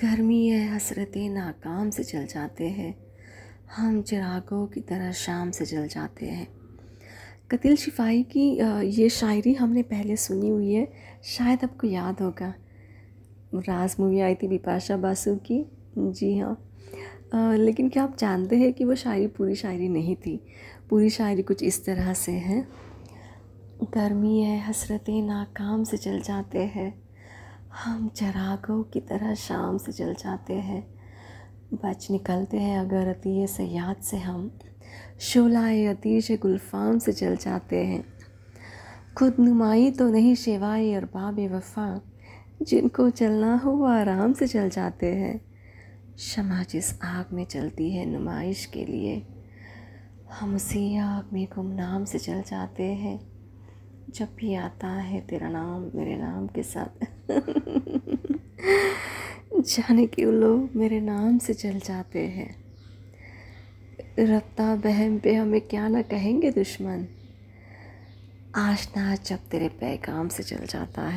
गर्मी है, हसरतें नाकाम से जल जाते हैं। हम चिरागों की तरह शाम से जल जाते हैं। कतिल शिफाई की ये शायरी हमने पहले सुनी हुई है, शायद आपको याद होगा। राज मूवी आई थी बिपाशा बासु की। जी हाँ। लेकिन क्या आप जानते हैं कि वो शायरी पूरी शायरी नहीं थी? पूरी शायरी कुछ इस तरह से है। गर्मी है, हसरतें नाकाम से जल जाते हैं। हम चरागों की तरह शाम से जल जाते हैं। बच निकलते हैं अगर अतीय सयाद से हम। शोलाए अतीश गुलफाम से जल जाते हैं। खुद नुमाई तो नहीं शेवाए और बाब वफ़ा। जिनको चलना हो वो आराम से चल जाते हैं। शमा जिस आग में चलती है नुमाइश के लिए। हम उसी आग में गुमनाम से चल जाते हैं। जब भी आता है तेरा नाम मेरे नाम के साथ। जाने क्यों लोग मेरे नाम से चल जाते हैं? रफ्ता बहम पे हमें क्या ना कहेंगे दुश्मन? आज ना जब तेरे पैगाम से चल जाता है।